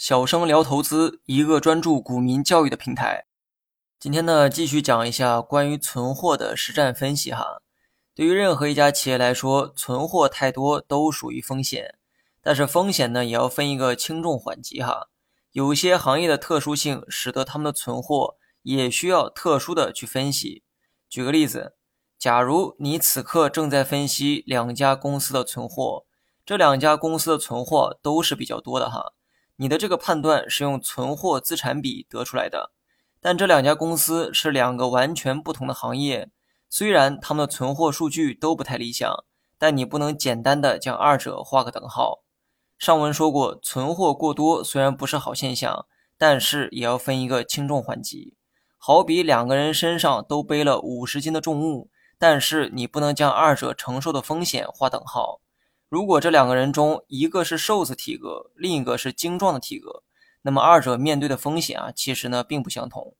小生聊投资，一个专注股民教育的平台。今天呢，继续讲一下关于存货的实战分析哈。对于任何一家企业来说，存货太多都属于风险，但是风险呢，也要分一个轻重缓急哈。有些行业的特殊性，使得他们的存货也需要特殊的去分析。举个例子，假如你此刻正在分析两家公司的存货，这两家公司的存货都是比较多的哈。你的这个判断是用存货资产比得出来的，但这两家公司是两个完全不同的行业，虽然他们的存货数据都不太理想，但你不能简单的将二者画个等号。上文说过，存货过多虽然不是好现象，但是也要分一个轻重缓急。好比两个人身上都背了五十斤的重物，但是你不能将二者承受的风险画等号。如果这两个人中一个是瘦子体格，另一个是精壮的体格，那么二者面对的风险啊，其实呢并不相同。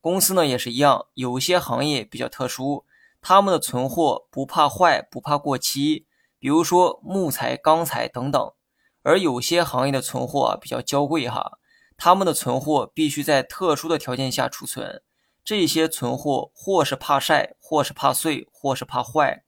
公司呢也是一样，有些行业比较特殊，他们的存货不怕坏，不怕过期，比如说木材、钢材等等；而有些行业的存货啊比较娇贵哈，他们的存货必须在特殊的条件下储存，这些存货或是怕晒，或是怕碎，或是怕坏。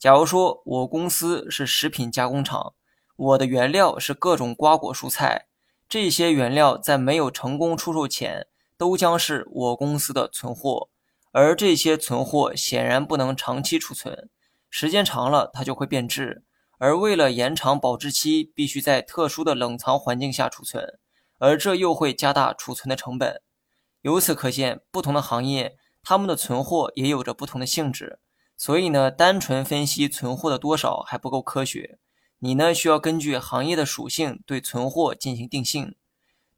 假如说我公司是食品加工厂，我的原料是各种瓜果蔬菜，这些原料在没有成功出售前，都将是我公司的存货，而这些存货显然不能长期储存，时间长了它就会变质，而为了延长保质期，必须在特殊的冷藏环境下储存，而这又会加大储存的成本。由此可见，不同的行业，他们的存货也有着不同的性质。所以呢，单纯分析存货的多少还不够科学。你呢，需要根据行业的属性对存货进行定性。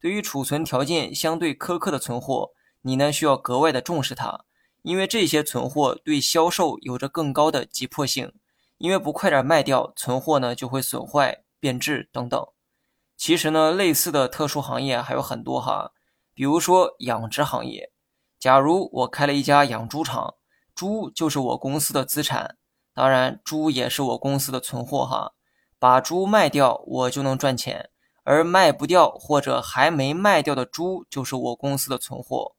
对于储存条件相对苛刻的存货，你呢需要格外的重视它，因为这些存货对销售有着更高的急迫性。因为不快点卖掉，存货呢就会损坏、变质等等。其实呢，类似的特殊行业还有很多哈，比如说养殖行业。假如我开了一家养猪场。猪就是我公司的资产，当然，猪也是我公司的存货哈。把猪卖掉，我就能赚钱；而卖不掉或者还没卖掉的猪，就是我公司的存货。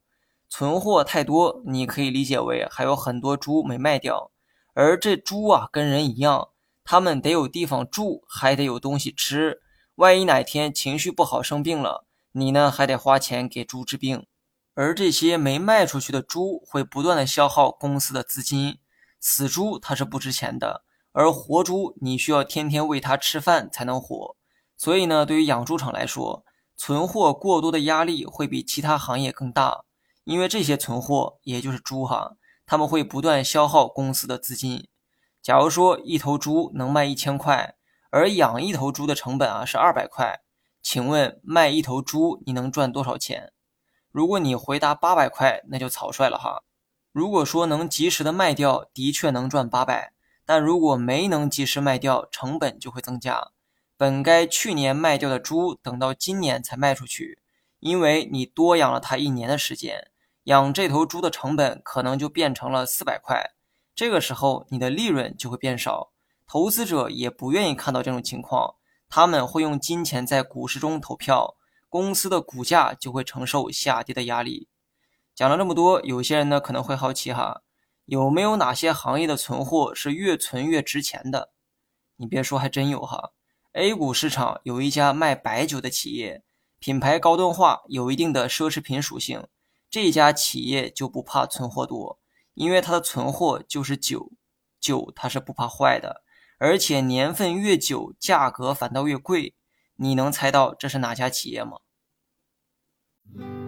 存货太多，你可以理解为还有很多猪没卖掉。而这猪啊，跟人一样，他们得有地方住，还得有东西吃。万一哪天情绪不好生病了，你呢还得花钱给猪治病。而这些没卖出去的猪会不断的消耗公司的资金，死猪它是不值钱的，而活猪你需要天天喂它吃饭才能活。所以呢，对于养猪场来说，存货过多的压力会比其他行业更大，因为这些存货也就是猪哈，他们会不断消耗公司的资金。假如说一头猪能卖一千块，而养一头猪的成本啊是二百块，请问卖一头猪你能赚多少钱？如果你回答八百块，那就草率了哈。如果说能及时的卖掉，的确能赚八百，但如果没能及时卖掉，成本就会增加。本该去年卖掉的猪，等到今年才卖出去，因为你多养了它一年的时间，养这头猪的成本可能就变成了四百块。这个时候你的利润就会变少，投资者也不愿意看到这种情况，他们会用金钱在股市中投票。公司的股价就会承受下跌的压力。讲了这么多，有些人呢可能会好奇哈，有没有哪些行业的存货是越存越值钱的？你别说，还真有哈。A 股市场有一家卖白酒的企业，品牌高端化，有一定的奢侈品属性。这家企业就不怕存货多，因为它的存货就是酒，酒它是不怕坏的，而且年份越久，价格反倒越贵。你能猜到这是哪家企业吗？Mm-hmm.